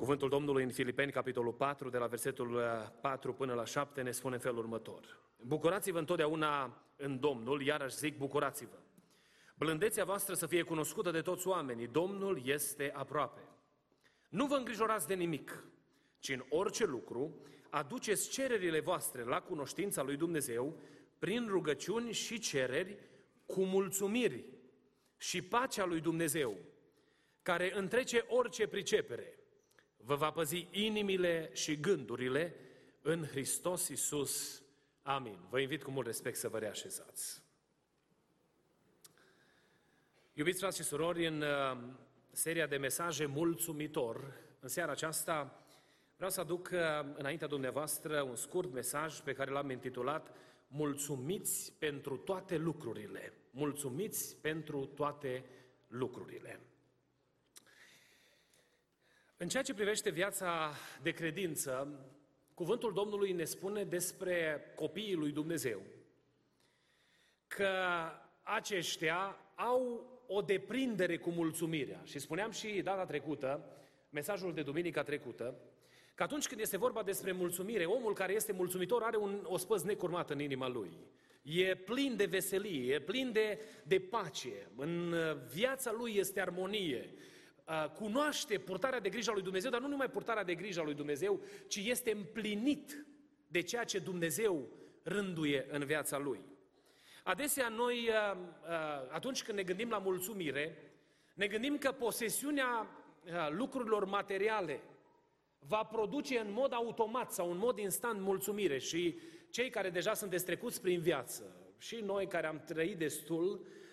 Cuvântul Domnului în Filipeni, capitolul 4, de la versetul 4 până la 7, ne spune în felul următor. Bucurați-vă întotdeauna în Domnul, iarăși zic, bucurați-vă. Blândețea voastră să fie cunoscută de toți oamenii. Domnul este aproape. Nu vă îngrijorați de nimic, ci în orice lucru aduceți cererile voastre la cunoștința lui Dumnezeu prin rugăciuni și cereri cu mulțumiri și pacea lui Dumnezeu, care întrece orice pricepere, vă va păzi inimile și gândurile în Hristos Iisus. Amin. Vă invit cu mult respect să vă reașezați. Iubiți frați și surori, în uh, seria de mesaje mulțumitor, în seara aceasta vreau să aduc uh, înaintea dumneavoastră un scurt mesaj pe care l-am intitulat Mulțumiți pentru toate lucrurile. Mulțumiți pentru toate lucrurile. În ceea ce privește viața de credință, cuvântul Domnului ne spune despre copiii lui Dumnezeu că aceștia au o deprindere cu mulțumirea. Și spuneam și data trecută, mesajul de duminica trecută, că atunci când este vorba despre mulțumire, omul care este mulțumitor are un ospăz necurmat în inima lui. E plin de veselie, e plin de, de pace, în viața lui este armonie, cunoaște purtarea de grijă a lui Dumnezeu, dar nu numai purtarea de grijă a lui Dumnezeu, ci este împlinit de ceea ce Dumnezeu rânduie în viața lui. Adesea noi, atunci când ne gândim la mulțumire, ne gândim că posesiunea lucrurilor materiale va produce în mod automat sau în mod instant mulțumire și cei care deja sunt destrecuți prin viață și noi care am trăit destul, Uh,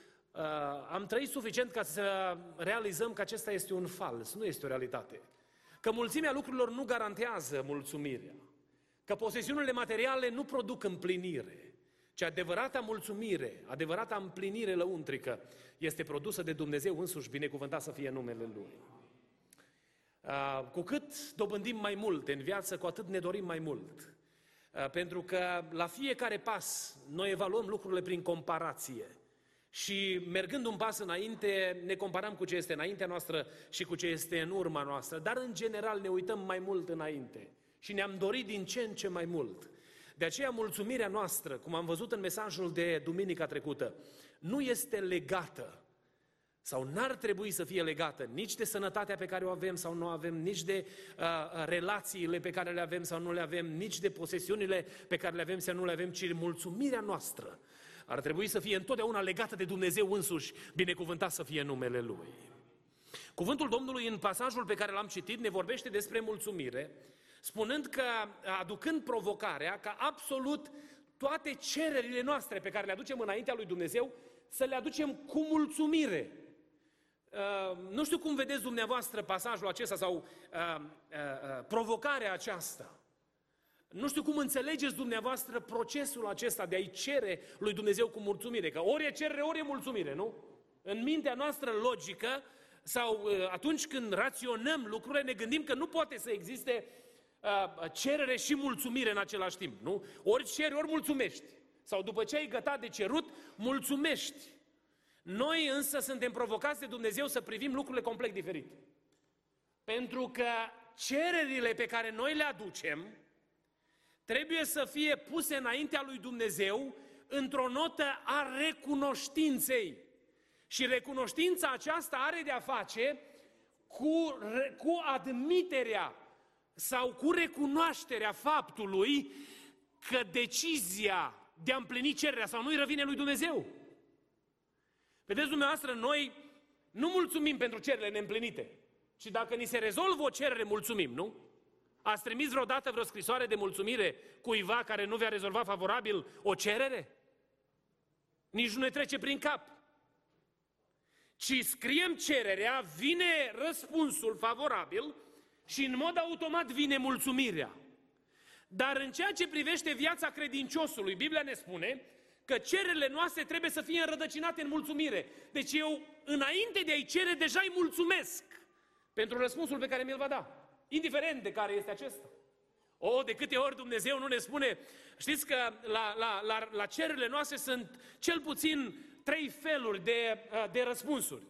am trăit suficient ca să realizăm că acesta este un fals, nu este o realitate. Că mulțimea lucrurilor nu garantează mulțumirea. Că posesiunile materiale nu produc împlinire. Ci adevărata mulțumire, adevărata împlinire lăuntrică este produsă de Dumnezeu însuși, binecuvântat să fie numele Lui. Uh, cu cât dobândim mai mult în viață, cu atât ne dorim mai mult. Uh, pentru că la fiecare pas noi evaluăm lucrurile prin comparație. Și mergând un pas înainte, ne comparăm cu ce este înaintea noastră și cu ce este în urma noastră. Dar, în general, ne uităm mai mult înainte. Și ne-am dorit din ce în ce mai mult. De aceea, mulțumirea noastră, cum am văzut în mesajul de duminica trecută, nu este legată sau n-ar trebui să fie legată nici de sănătatea pe care o avem sau nu o avem, nici de uh, relațiile pe care le avem sau nu le avem, nici de posesiunile pe care le avem sau nu le avem, ci mulțumirea noastră ar trebui să fie întotdeauna legată de Dumnezeu însuși, binecuvântat să fie numele Lui. Cuvântul Domnului în pasajul pe care l-am citit ne vorbește despre mulțumire, spunând că, aducând provocarea, ca absolut toate cererile noastre pe care le aducem înaintea lui Dumnezeu, să le aducem cu mulțumire. Uh, nu știu cum vedeți dumneavoastră pasajul acesta sau uh, uh, uh, provocarea aceasta. Nu știu cum înțelegeți dumneavoastră procesul acesta de a-i cere lui Dumnezeu cu mulțumire, că ori e cerere, ori e mulțumire, nu? În mintea noastră logică sau uh, atunci când raționăm lucrurile, ne gândim că nu poate să existe uh, cerere și mulțumire în același timp, nu? Ori ceri, ori mulțumești. Sau după ce ai gătat de cerut, mulțumești. Noi însă suntem provocați de Dumnezeu să privim lucrurile complet diferit. Pentru că cererile pe care noi le aducem, trebuie să fie puse înaintea lui Dumnezeu într-o notă a recunoștinței. Și recunoștința aceasta are de-a face cu, cu admiterea sau cu recunoașterea faptului că decizia de a împlini cererea sau nu îi revine lui Dumnezeu. Vedeți dumneavoastră, noi nu mulțumim pentru cererile neîmplinite, ci dacă ni se rezolvă o cerere, mulțumim, nu? Ați trimis vreodată vreo scrisoare de mulțumire cuiva care nu vi-a rezolvat favorabil o cerere? Nici nu ne trece prin cap. Ci scriem cererea, vine răspunsul favorabil și în mod automat vine mulțumirea. Dar în ceea ce privește viața credinciosului, Biblia ne spune că cererile noastre trebuie să fie înrădăcinate în mulțumire. Deci eu, înainte de a-i cere, deja îi mulțumesc pentru răspunsul pe care mi-l va da. Indiferent de care este acesta. O, de câte ori Dumnezeu nu ne spune, știți că la, la, la, la cererile noastre sunt cel puțin trei feluri de, de răspunsuri.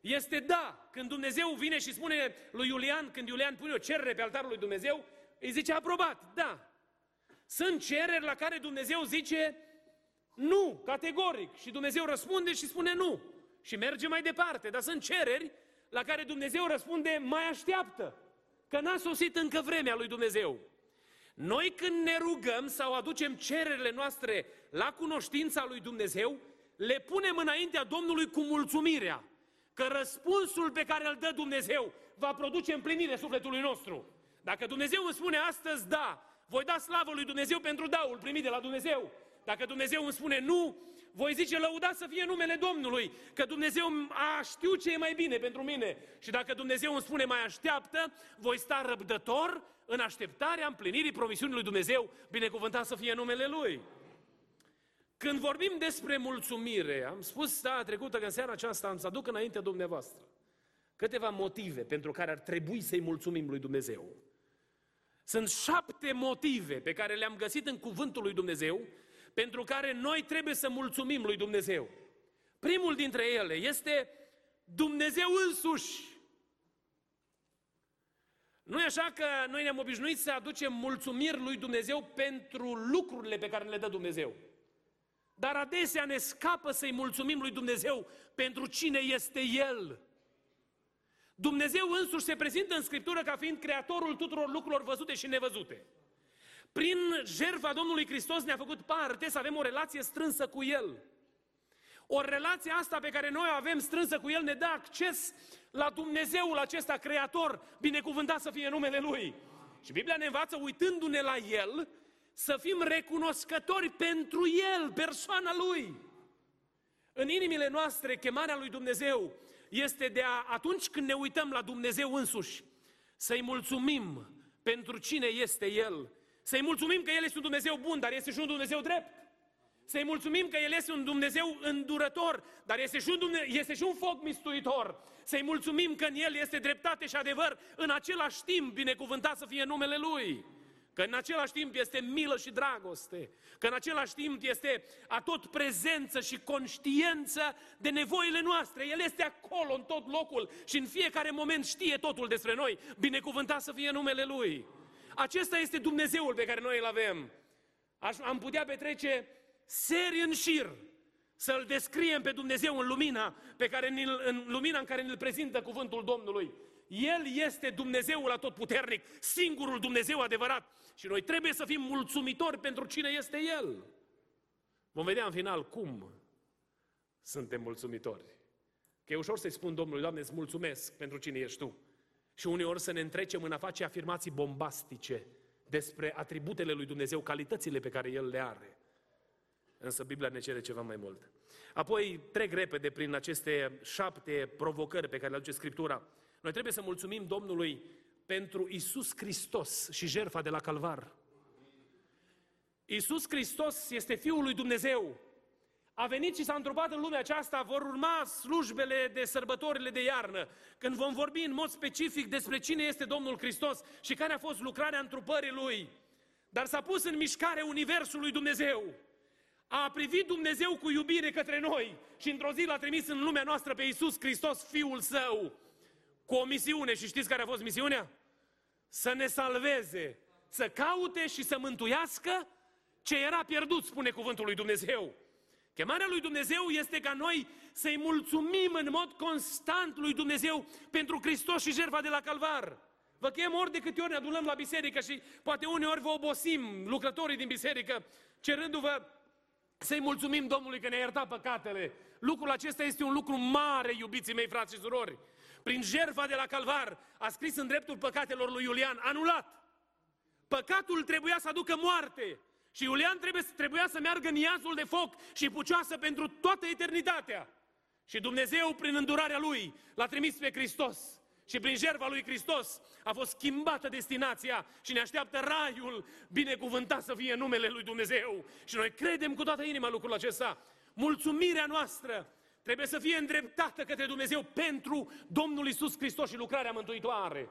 Este da, când Dumnezeu vine și spune lui Iulian, când Iulian pune o cerere pe altarul lui Dumnezeu, îi zice aprobat, da. Sunt cereri la care Dumnezeu zice nu, categoric. Și Dumnezeu răspunde și spune nu. Și merge mai departe. Dar sunt cereri la care Dumnezeu răspunde mai așteaptă. Că n-a sosit încă vremea lui Dumnezeu. Noi când ne rugăm sau aducem cererile noastre la cunoștința lui Dumnezeu, le punem înaintea Domnului cu mulțumirea că răspunsul pe care îl dă Dumnezeu va produce împlinire sufletului nostru. Dacă Dumnezeu îmi spune astăzi da, voi da slavă lui Dumnezeu pentru daul primit de la Dumnezeu. Dacă Dumnezeu îmi spune nu, voi zice lăudat să fie numele Domnului, că Dumnezeu a știut ce e mai bine pentru mine. Și dacă Dumnezeu îmi spune mai așteaptă, voi sta răbdător în așteptarea împlinirii promisiunii lui Dumnezeu, binecuvântat să fie numele Lui. Când vorbim despre mulțumire, am spus data trecută că în seara aceasta am să aduc înainte dumneavoastră câteva motive pentru care ar trebui să-i mulțumim lui Dumnezeu. Sunt șapte motive pe care le-am găsit în cuvântul lui Dumnezeu pentru care noi trebuie să mulțumim lui Dumnezeu. Primul dintre ele este Dumnezeu însuși. Nu e așa că noi ne-am obișnuit să aducem mulțumiri lui Dumnezeu pentru lucrurile pe care le dă Dumnezeu. Dar adesea ne scapă să-i mulțumim lui Dumnezeu pentru cine este El. Dumnezeu însuși se prezintă în Scriptură ca fiind creatorul tuturor lucrurilor văzute și nevăzute. Prin jertfa Domnului Hristos ne-a făcut parte să avem o relație strânsă cu El. O relație asta pe care noi o avem strânsă cu El ne dă acces la Dumnezeul acesta creator, binecuvântat să fie numele Lui. Și Biblia ne învață, uitându-ne la El, să fim recunoscători pentru El, persoana Lui. În inimile noastre, chemarea lui Dumnezeu este de a, atunci când ne uităm la Dumnezeu însuși, să-i mulțumim pentru cine este El. Să-i mulțumim că El este un Dumnezeu bun, dar este și un Dumnezeu drept. Să-i mulțumim că El este un Dumnezeu îndurător, dar este și un, Dumnezeu, este și un foc mistuitor. Să-i mulțumim că în El este dreptate și adevăr, în același timp binecuvântat să fie numele Lui. Că în același timp este milă și dragoste, că în același timp este atot prezență și conștiență de nevoile noastre. El este acolo în tot locul și în fiecare moment știe totul despre noi. Binecuvântat să fie numele Lui. Acesta este Dumnezeul pe care noi îl avem. Aș, am putea petrece seri în șir să-L descriem pe Dumnezeu în lumina, pe care, în lumina în care ne-L prezintă cuvântul Domnului. El este Dumnezeul atotputernic, singurul Dumnezeu adevărat. Și noi trebuie să fim mulțumitori pentru cine este El. Vom vedea în final cum suntem mulțumitori. Că e ușor să-i spun Domnului, Doamne, îți mulțumesc pentru cine ești Tu. Și uneori să ne întrecem în a face afirmații bombastice despre atributele lui Dumnezeu, calitățile pe care El le are. Însă Biblia ne cere ceva mai mult. Apoi trec repede prin aceste șapte provocări pe care le aduce Scriptura. Noi trebuie să mulțumim Domnului pentru Isus Hristos și jertfa de la Calvar. Isus Hristos este Fiul lui Dumnezeu. A venit și s-a întrupat în lumea aceasta, vor urma slujbele de sărbătorile de iarnă, când vom vorbi în mod specific despre cine este Domnul Hristos și care a fost lucrarea întrupării Lui. Dar s-a pus în mișcare Universul lui Dumnezeu. A privit Dumnezeu cu iubire către noi și într-o zi l-a trimis în lumea noastră pe Isus Hristos, Fiul Său cu o misiune și știți care a fost misiunea? Să ne salveze, să caute și să mântuiască ce era pierdut, spune cuvântul lui Dumnezeu. Chemarea lui Dumnezeu este ca noi să-i mulțumim în mod constant lui Dumnezeu pentru Hristos și jertfa de la Calvar. Vă chem ori de câte ori ne adunăm la biserică și poate uneori vă obosim lucrătorii din biserică cerându-vă Să-i mulțumim Domnului că ne-a iertat păcatele. Lucrul acesta este un lucru mare, iubiții mei, frați și surori. Prin jertfa de la Calvar a scris în dreptul păcatelor lui Iulian, anulat. Păcatul trebuia să aducă moarte. Și Iulian trebuie, trebuia să meargă în iazul de foc și pucioasă pentru toată eternitatea. Și Dumnezeu, prin îndurarea Lui, l-a trimis pe Hristos. Și prin jertfa lui Hristos a fost schimbată destinația și ne așteaptă raiul binecuvântat să fie numele lui Dumnezeu. Și noi credem cu toată inima lucrul acesta. Mulțumirea noastră trebuie să fie îndreptată către Dumnezeu pentru Domnul Isus Hristos și lucrarea mântuitoare.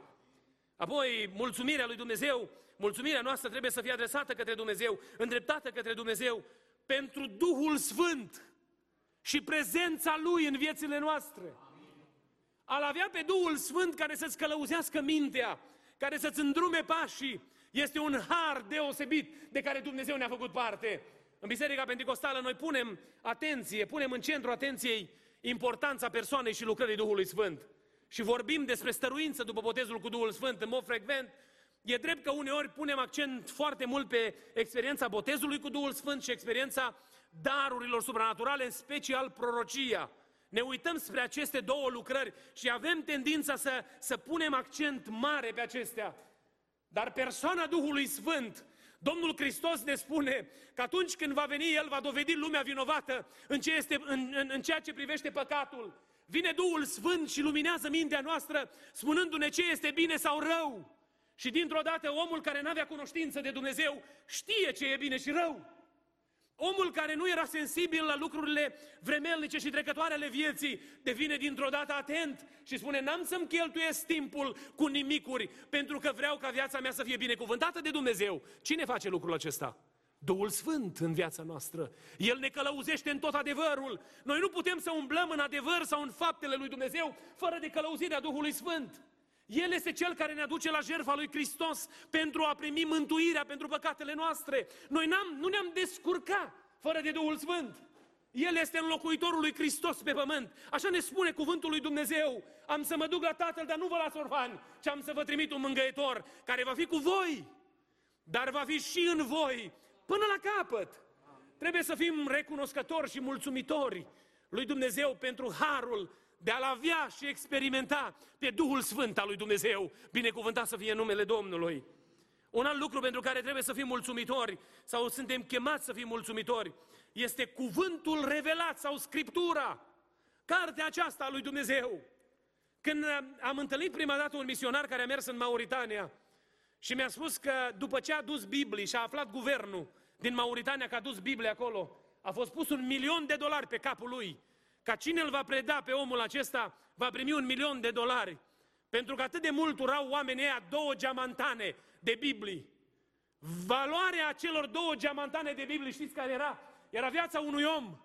Apoi, mulțumirea lui Dumnezeu, mulțumirea noastră trebuie să fie adresată către Dumnezeu, îndreptată către Dumnezeu pentru Duhul Sfânt și prezența Lui în viețile noastre. Al avea pe Duhul Sfânt care să-ți călăuzească mintea, care să-ți îndrume pașii, este un har deosebit de care Dumnezeu ne-a făcut parte. În Biserica Pentecostală noi punem atenție, punem în centru atenției importanța persoanei și lucrării Duhului Sfânt. Și vorbim despre stăruință după botezul cu Duhul Sfânt în mod frecvent. E drept că uneori punem accent foarte mult pe experiența botezului cu Duhul Sfânt și experiența darurilor supranaturale, în special prorocia. Ne uităm spre aceste două lucrări și avem tendința să, să punem accent mare pe acestea. Dar persoana Duhului Sfânt, Domnul Hristos ne spune că atunci când va veni, El va dovedi lumea vinovată în, ce este, în, în, în ceea ce privește păcatul. Vine Duhul Sfânt și luminează mintea noastră, spunându-ne ce este bine sau rău. Și dintr-o dată omul care nu avea cunoștință de Dumnezeu știe ce e bine și rău. Omul care nu era sensibil la lucrurile vremelnice și trecătoare ale vieții devine dintr-o dată atent și spune n-am să-mi cheltuiesc timpul cu nimicuri pentru că vreau ca viața mea să fie binecuvântată de Dumnezeu. Cine face lucrul acesta? Duhul Sfânt în viața noastră. El ne călăuzește în tot adevărul. Noi nu putem să umblăm în adevăr sau în faptele lui Dumnezeu fără de călăuzirea Duhului Sfânt. El este Cel care ne aduce la jertfa lui Hristos pentru a primi mântuirea pentru păcatele noastre. Noi n-am, nu ne-am descurcat fără de Duhul Sfânt. El este înlocuitorul lui Hristos pe pământ. Așa ne spune cuvântul lui Dumnezeu. Am să mă duc la Tatăl, dar nu vă las orfani, ci am să vă trimit un mângăitor care va fi cu voi, dar va fi și în voi până la capăt. Trebuie să fim recunoscători și mulțumitori lui Dumnezeu pentru harul de a-L avea și experimenta pe Duhul Sfânt al lui Dumnezeu. Binecuvântat să fie numele Domnului. Un alt lucru pentru care trebuie să fim mulțumitori sau suntem chemați să fim mulțumitori este cuvântul revelat sau Scriptura. Cartea aceasta a lui Dumnezeu. Când am întâlnit prima dată un misionar care a mers în Mauritania și mi-a spus că după ce a dus Biblii și a aflat guvernul din Mauritania că a dus Biblia acolo, a fost pus un milion de dolari pe capul lui ca cine îl va preda pe omul acesta va primi un milion de dolari. Pentru că atât de mult urau oamenii ăia două geamantane de Biblii. Valoarea celor două geamantane de Biblie, știți care era? Era viața unui om.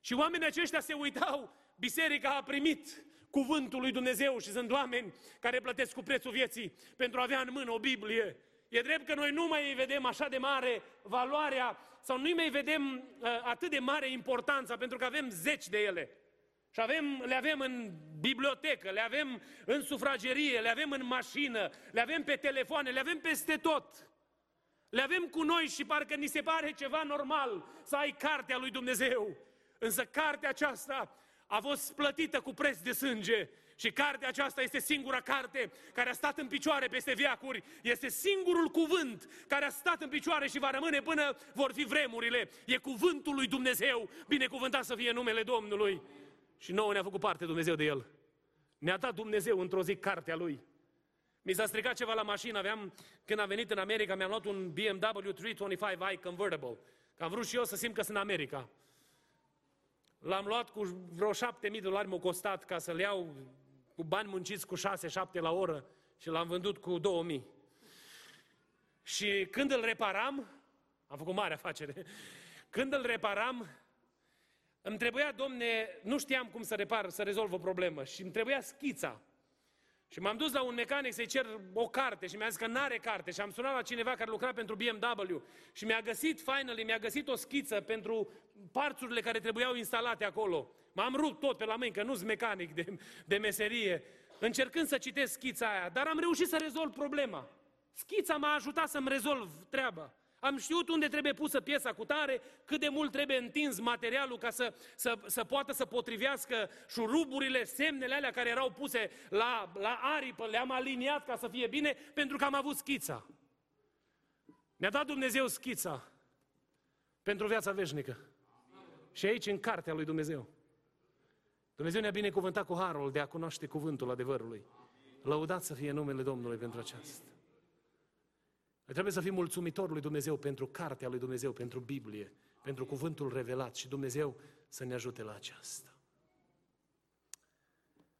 Și oamenii aceștia se uitau, biserica a primit cuvântul lui Dumnezeu și sunt oameni care plătesc cu prețul vieții pentru a avea în mână o Biblie. E drept că noi nu mai vedem așa de mare valoarea sau nu mai vedem uh, atât de mare importanța pentru că avem zeci de ele. Și avem, le avem în bibliotecă, le avem în sufragerie, le avem în mașină, le avem pe telefoane, le avem peste tot. Le avem cu noi și parcă ni se pare ceva normal să ai cartea lui Dumnezeu. Însă cartea aceasta a fost plătită cu preț de sânge și cartea aceasta este singura carte care a stat în picioare peste viacuri. Este singurul cuvânt care a stat în picioare și va rămâne până vor fi vremurile. E cuvântul lui Dumnezeu, binecuvântat să fie numele Domnului. Și nouă ne-a făcut parte Dumnezeu de el. Ne-a dat Dumnezeu într-o zi cartea lui. Mi s-a stricat ceva la mașină, aveam, când am venit în America, mi-am luat un BMW 325i Convertible. Că am vrut și eu să simt că sunt în America. L-am luat cu vreo 7.000 de dolari, m-a costat ca să-l iau cu bani munciți cu 6-7 la oră și l-am vândut cu 2000. Și când îl reparam, am făcut mare afacere, când îl reparam, îmi trebuia, domne, nu știam cum să repar, să rezolv o problemă și îmi trebuia schița. Și m-am dus la un mecanic să-i cer o carte și mi-a zis că n-are carte și am sunat la cineva care lucra pentru BMW și mi-a găsit, finally, mi-a găsit o schiță pentru parțurile care trebuiau instalate acolo. M-am rupt tot pe la mâini, că nu-s mecanic de, de meserie, încercând să citesc schița aia, dar am reușit să rezolv problema. Schița m-a ajutat să-mi rezolv treaba. Am știut unde trebuie pusă piesa cu tare, cât de mult trebuie întins materialul ca să, să, să poată să potrivească șuruburile, semnele alea care erau puse la, la aripă, le-am aliniat ca să fie bine, pentru că am avut schița. Ne-a dat Dumnezeu schița pentru viața veșnică. Și aici, în cartea lui Dumnezeu. Dumnezeu ne-a binecuvântat cu harul de a cunoaște cuvântul adevărului. Lăudat să fie numele Domnului pentru aceasta. Noi trebuie să fim mulțumitori lui Dumnezeu pentru cartea lui Dumnezeu, pentru Biblie, pentru cuvântul revelat și Dumnezeu să ne ajute la aceasta.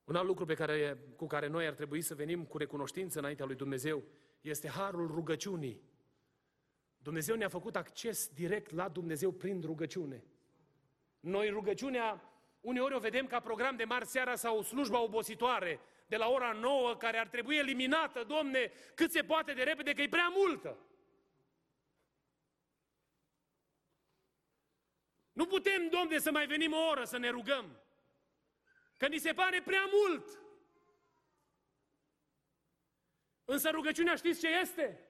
Un alt lucru pe care, cu care noi ar trebui să venim cu recunoștință înaintea lui Dumnezeu este harul rugăciunii. Dumnezeu ne-a făcut acces direct la Dumnezeu prin rugăciune. Noi rugăciunea uneori o vedem ca program de marți seara sau slujba obositoare de la ora 9 care ar trebui eliminată, domne, cât se poate de repede, că e prea multă. Nu putem, domne, să mai venim o oră să ne rugăm. Că ni se pare prea mult. Însă rugăciunea știți ce este?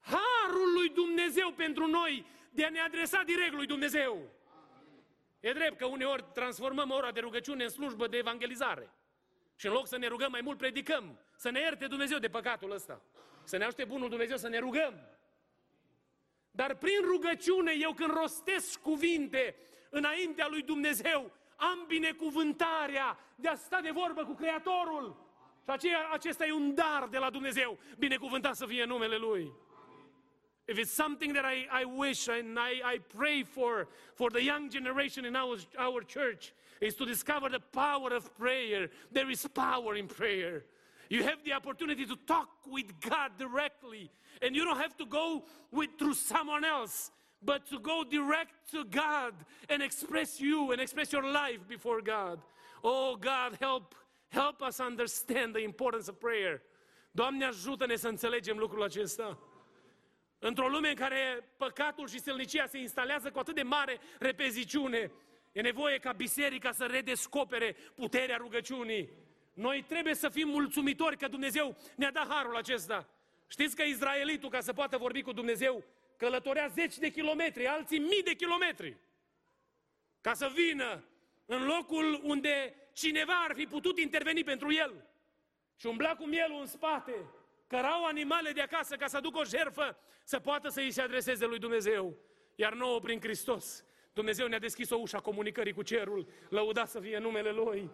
Harul lui Dumnezeu pentru noi de a ne adresa direct lui Dumnezeu. E drept că uneori transformăm ora de rugăciune în slujbă de evangelizare. Și în loc să ne rugăm mai mult, predicăm. Să ne ierte Dumnezeu de păcatul ăsta. Să ne ajute bunul Dumnezeu să ne rugăm. Dar prin rugăciune, eu când rostesc cuvinte înaintea lui Dumnezeu, am binecuvântarea de a sta de vorbă cu Creatorul. Și aceea, acesta e un dar de la Dumnezeu. Binecuvântat să fie numele Lui. if it's something that I, I wish and I, I pray for, for the young generation in our, our church, is to discover the power of prayer. There is power in prayer. You have the opportunity to talk with God directly, and you don't have to go with, through someone else, but to go direct to God and express you and express your life before God. Oh, God, help, help us understand the importance of prayer. Doamne, ajută-ne să înțelegem lucrul acesta. Într-o lume în care păcatul și sălnicia se instalează cu atât de mare repeziciune, e nevoie ca biserica să redescopere puterea rugăciunii. Noi trebuie să fim mulțumitori că Dumnezeu ne-a dat harul acesta. Știți că Izraelitul, ca să poată vorbi cu Dumnezeu, călătorea zeci de kilometri, alții mii de kilometri, ca să vină în locul unde cineva ar fi putut interveni pentru el. Și umbla cu mielul în spate, cărau animale de acasă ca să aducă o jerfă, să poată să îi se adreseze lui Dumnezeu. Iar nouă prin Hristos, Dumnezeu ne-a deschis o ușă a comunicării cu cerul, lăudat să fie numele Lui.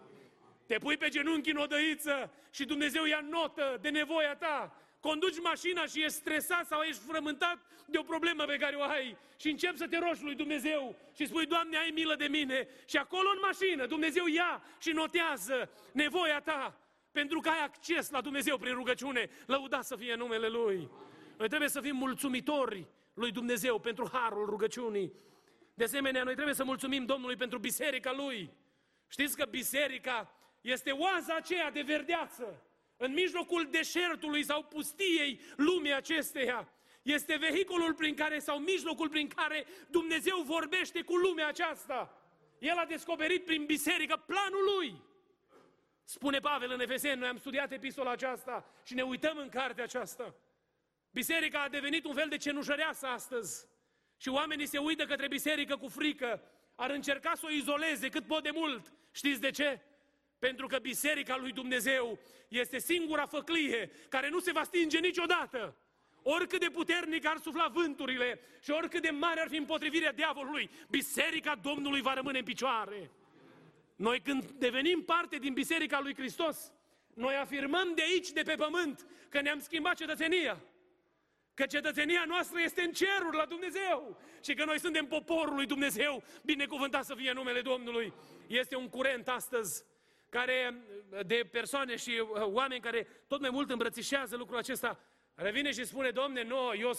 Te pui pe genunchi în odăiță și Dumnezeu ia notă de nevoia ta. Conduci mașina și ești stresat sau ești frământat de o problemă pe care o ai și începi să te rogi lui Dumnezeu și spui, Doamne, ai milă de mine. Și acolo în mașină Dumnezeu ia și notează nevoia ta pentru că ai acces la Dumnezeu prin rugăciune. Lăudat să fie numele Lui. Noi trebuie să fim mulțumitori lui Dumnezeu pentru harul rugăciunii. De asemenea, noi trebuie să mulțumim Domnului pentru biserica Lui. Știți că biserica este oaza aceea de verdeață în mijlocul deșertului sau pustiei lumii acesteia. Este vehiculul prin care sau mijlocul prin care Dumnezeu vorbește cu lumea aceasta. El a descoperit prin biserică planul lui. Spune Pavel în Efeseni, noi am studiat epistola aceasta și ne uităm în cartea aceasta. Biserica a devenit un fel de cenușăreasă astăzi. Și oamenii se uită către biserică cu frică. Ar încerca să o izoleze cât pot de mult. Știți de ce? Pentru că biserica lui Dumnezeu este singura făclie care nu se va stinge niciodată. Oricât de puternic ar sufla vânturile și oricât de mare ar fi împotrivirea diavolului, biserica Domnului va rămâne în picioare. Noi când devenim parte din Biserica lui Hristos, noi afirmăm de aici, de pe pământ, că ne-am schimbat cetățenia. Că cetățenia noastră este în ceruri la Dumnezeu și că noi suntem poporul lui Dumnezeu, binecuvântat să fie numele Domnului. Este un curent astăzi care, de persoane și uh, oameni care tot mai mult îmbrățișează lucrul acesta, revine și spune, Domne, nu, eu,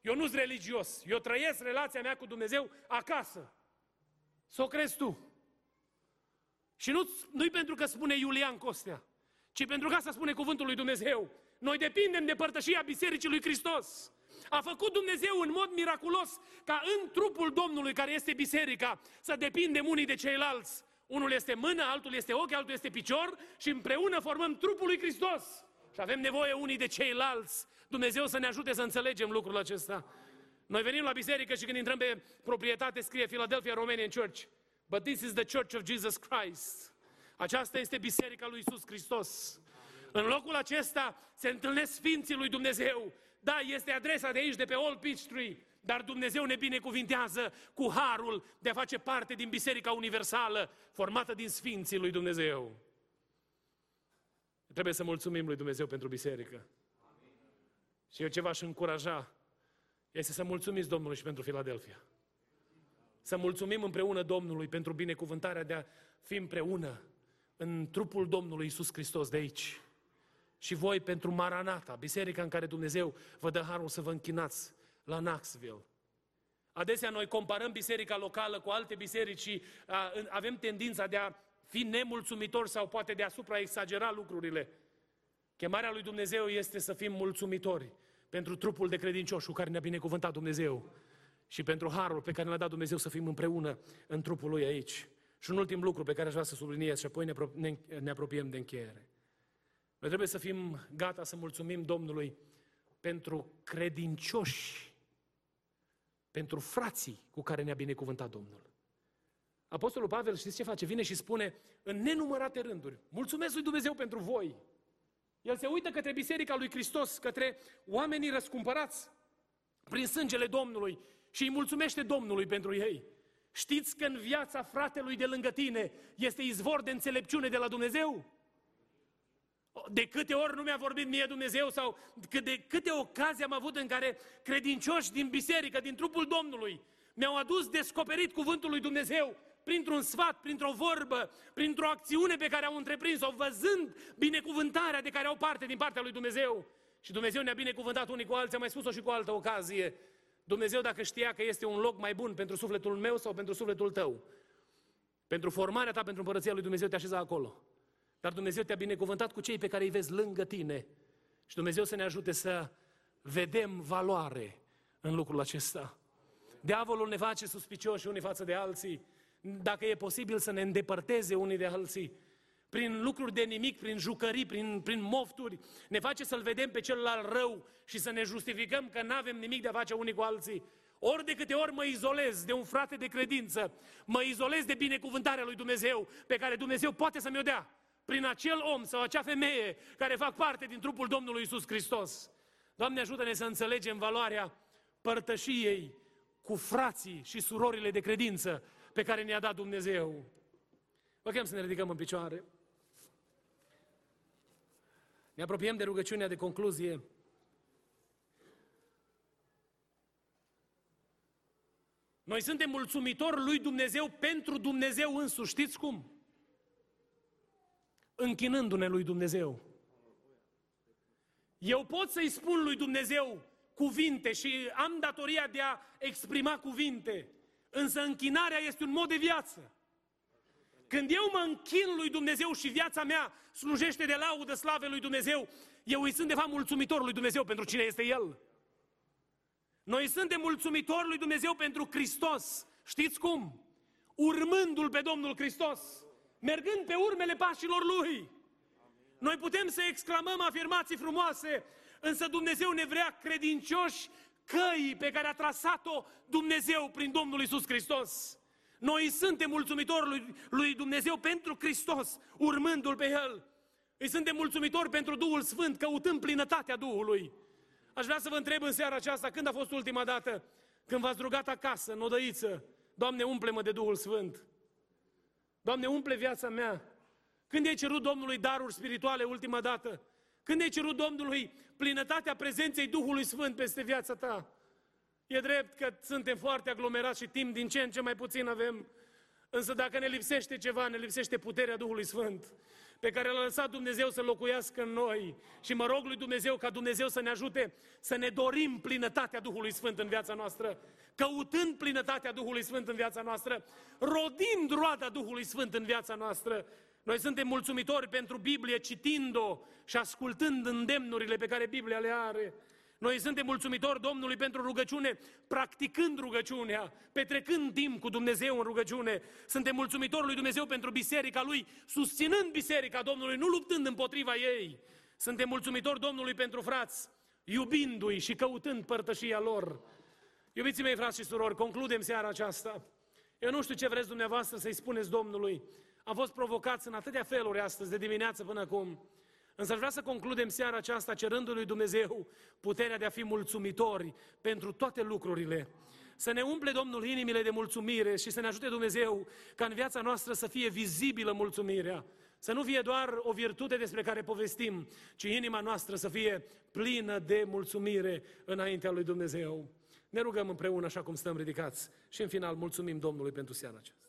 eu nu sunt religios, eu trăiesc relația mea cu Dumnezeu acasă. Să o crezi tu. Și nu, nu pentru că spune Iulian Costea, ci pentru că asta spune cuvântul lui Dumnezeu. Noi depindem de părtășia Bisericii lui Hristos. A făcut Dumnezeu în mod miraculos ca în trupul Domnului, care este biserica, să depindem unii de ceilalți. Unul este mână, altul este ochi, altul este picior și împreună formăm trupul lui Hristos. și avem nevoie unii de ceilalți. Dumnezeu să ne ajute să înțelegem lucrul acesta. Noi venim la biserică și când intrăm pe proprietate scrie Philadelphia Romanian Church. But this is the Church of Jesus Christ. Aceasta este biserica lui Isus Hristos. În locul acesta se întâlnesc Sfinții lui Dumnezeu. Da, este adresa de aici, de pe Old Peachtree, dar Dumnezeu ne binecuvintează cu harul de a face parte din Biserica Universală, formată din Sfinții lui Dumnezeu. Trebuie să mulțumim lui Dumnezeu pentru biserică. Și eu ce v-aș încuraja este să mulțumiți Domnului și pentru Filadelfia. Să mulțumim împreună Domnului pentru binecuvântarea de a fi împreună în trupul Domnului Isus Hristos de aici. Și voi pentru Maranata, biserica în care Dumnezeu vă dă harul să vă închinați la Knoxville. Adesea noi comparăm biserica locală cu alte biserici și a, avem tendința de a fi nemulțumitori sau poate de a supraexagera lucrurile. Chemarea lui Dumnezeu este să fim mulțumitori pentru trupul de credincioși cu care ne-a binecuvântat Dumnezeu și pentru harul pe care ne-a dat Dumnezeu să fim împreună în trupul lui aici. Și un ultim lucru pe care aș vrea să subliniez și apoi ne, ne apropiem de încheiere. Noi trebuie să fim gata să mulțumim Domnului pentru credincioși, pentru frații cu care ne-a binecuvântat Domnul. Apostolul Pavel, știți ce face? Vine și spune în nenumărate rânduri, mulțumesc lui Dumnezeu pentru voi. El se uită către Biserica lui Hristos, către oamenii răscumpărați prin sângele Domnului și îi mulțumește Domnului pentru ei. Știți că în viața fratelui de lângă tine este izvor de înțelepciune de la Dumnezeu? De câte ori nu mi-a vorbit mie Dumnezeu sau de câte ocazii am avut în care credincioși din biserică, din trupul Domnului, mi-au adus descoperit cuvântul lui Dumnezeu printr-un sfat, printr-o vorbă, printr-o acțiune pe care au întreprins-o, văzând binecuvântarea de care au parte din partea lui Dumnezeu. Și Dumnezeu ne-a binecuvântat unii cu alții, am mai spus-o și cu altă ocazie. Dumnezeu dacă știa că este un loc mai bun pentru sufletul meu sau pentru sufletul tău, pentru formarea ta, pentru împărăția lui Dumnezeu te așeza acolo. Dar Dumnezeu te-a binecuvântat cu cei pe care îi vezi lângă tine. Și Dumnezeu să ne ajute să vedem valoare în lucrul acesta. Diavolul ne face suspicioși unii față de alții. Dacă e posibil să ne îndepărteze unii de alții, prin lucruri de nimic, prin jucării, prin, prin mofturi, ne face să-l vedem pe celălalt rău și să ne justificăm că nu avem nimic de a face unii cu alții. Ori de câte ori mă izolez de un frate de credință, mă izolez de binecuvântarea lui Dumnezeu, pe care Dumnezeu poate să mi-o dea, prin acel om sau acea femeie care fac parte din trupul Domnului Isus Hristos. Doamne, ajută-ne să înțelegem valoarea părtășiei cu frații și surorile de credință pe care ne-a dat Dumnezeu. Vă chem să ne ridicăm în picioare. Ne apropiem de rugăciunea de concluzie. Noi suntem mulțumitori lui Dumnezeu pentru Dumnezeu însuși. Știți cum? Închinându-ne lui Dumnezeu. Eu pot să-i spun lui Dumnezeu cuvinte și am datoria de a exprima cuvinte, însă închinarea este un mod de viață. Când eu mă închin lui Dumnezeu și viața mea slujește de laudă slave lui Dumnezeu, eu îi sunt de fapt mulțumitor lui Dumnezeu pentru cine este El. Noi suntem mulțumitori lui Dumnezeu pentru Hristos. Știți cum? Urmându-L pe Domnul Hristos, mergând pe urmele pașilor Lui. Noi putem să exclamăm afirmații frumoase, însă Dumnezeu ne vrea credincioși căii pe care a trasat-o Dumnezeu prin Domnul Isus Hristos. Noi suntem mulțumitori lui, lui Dumnezeu pentru Hristos, urmându-L pe El. Îi suntem mulțumitori pentru Duhul Sfânt, căutând plinătatea Duhului. Aș vrea să vă întreb în seara aceasta, când a fost ultima dată când v-ați rugat acasă, în odăiță, Doamne, umple-mă de Duhul Sfânt. Doamne, umple viața mea. Când ai cerut Domnului daruri spirituale ultima dată? Când ai cerut Domnului plinătatea prezenței Duhului Sfânt peste viața ta? E drept că suntem foarte aglomerați și timp din ce în ce mai puțin avem. Însă dacă ne lipsește ceva, ne lipsește puterea Duhului Sfânt, pe care l-a lăsat Dumnezeu să locuiască în noi. Și mă rog lui Dumnezeu ca Dumnezeu să ne ajute să ne dorim plinătatea Duhului Sfânt în viața noastră, căutând plinătatea Duhului Sfânt în viața noastră, rodind roada Duhului Sfânt în viața noastră. Noi suntem mulțumitori pentru Biblie, citind-o și ascultând îndemnurile pe care Biblia le are. Noi suntem mulțumitori Domnului pentru rugăciune, practicând rugăciunea, petrecând timp cu Dumnezeu în rugăciune. Suntem mulțumitori lui Dumnezeu pentru biserica Lui, susținând biserica Domnului, nu luptând împotriva ei. Suntem mulțumitori Domnului pentru frați, iubindu-i și căutând părtășia lor. Iubiții mei, frați și surori, concludem seara aceasta. Eu nu știu ce vreți dumneavoastră să-i spuneți Domnului. Am fost provocați în atâtea feluri astăzi, de dimineață până acum. Însă aș vrea să concludem seara aceasta cerându lui Dumnezeu puterea de a fi mulțumitori pentru toate lucrurile. Să ne umple Domnul inimile de mulțumire și să ne ajute Dumnezeu ca în viața noastră să fie vizibilă mulțumirea. Să nu fie doar o virtute despre care povestim, ci inima noastră să fie plină de mulțumire înaintea lui Dumnezeu. Ne rugăm împreună așa cum stăm ridicați și în final mulțumim Domnului pentru seara aceasta.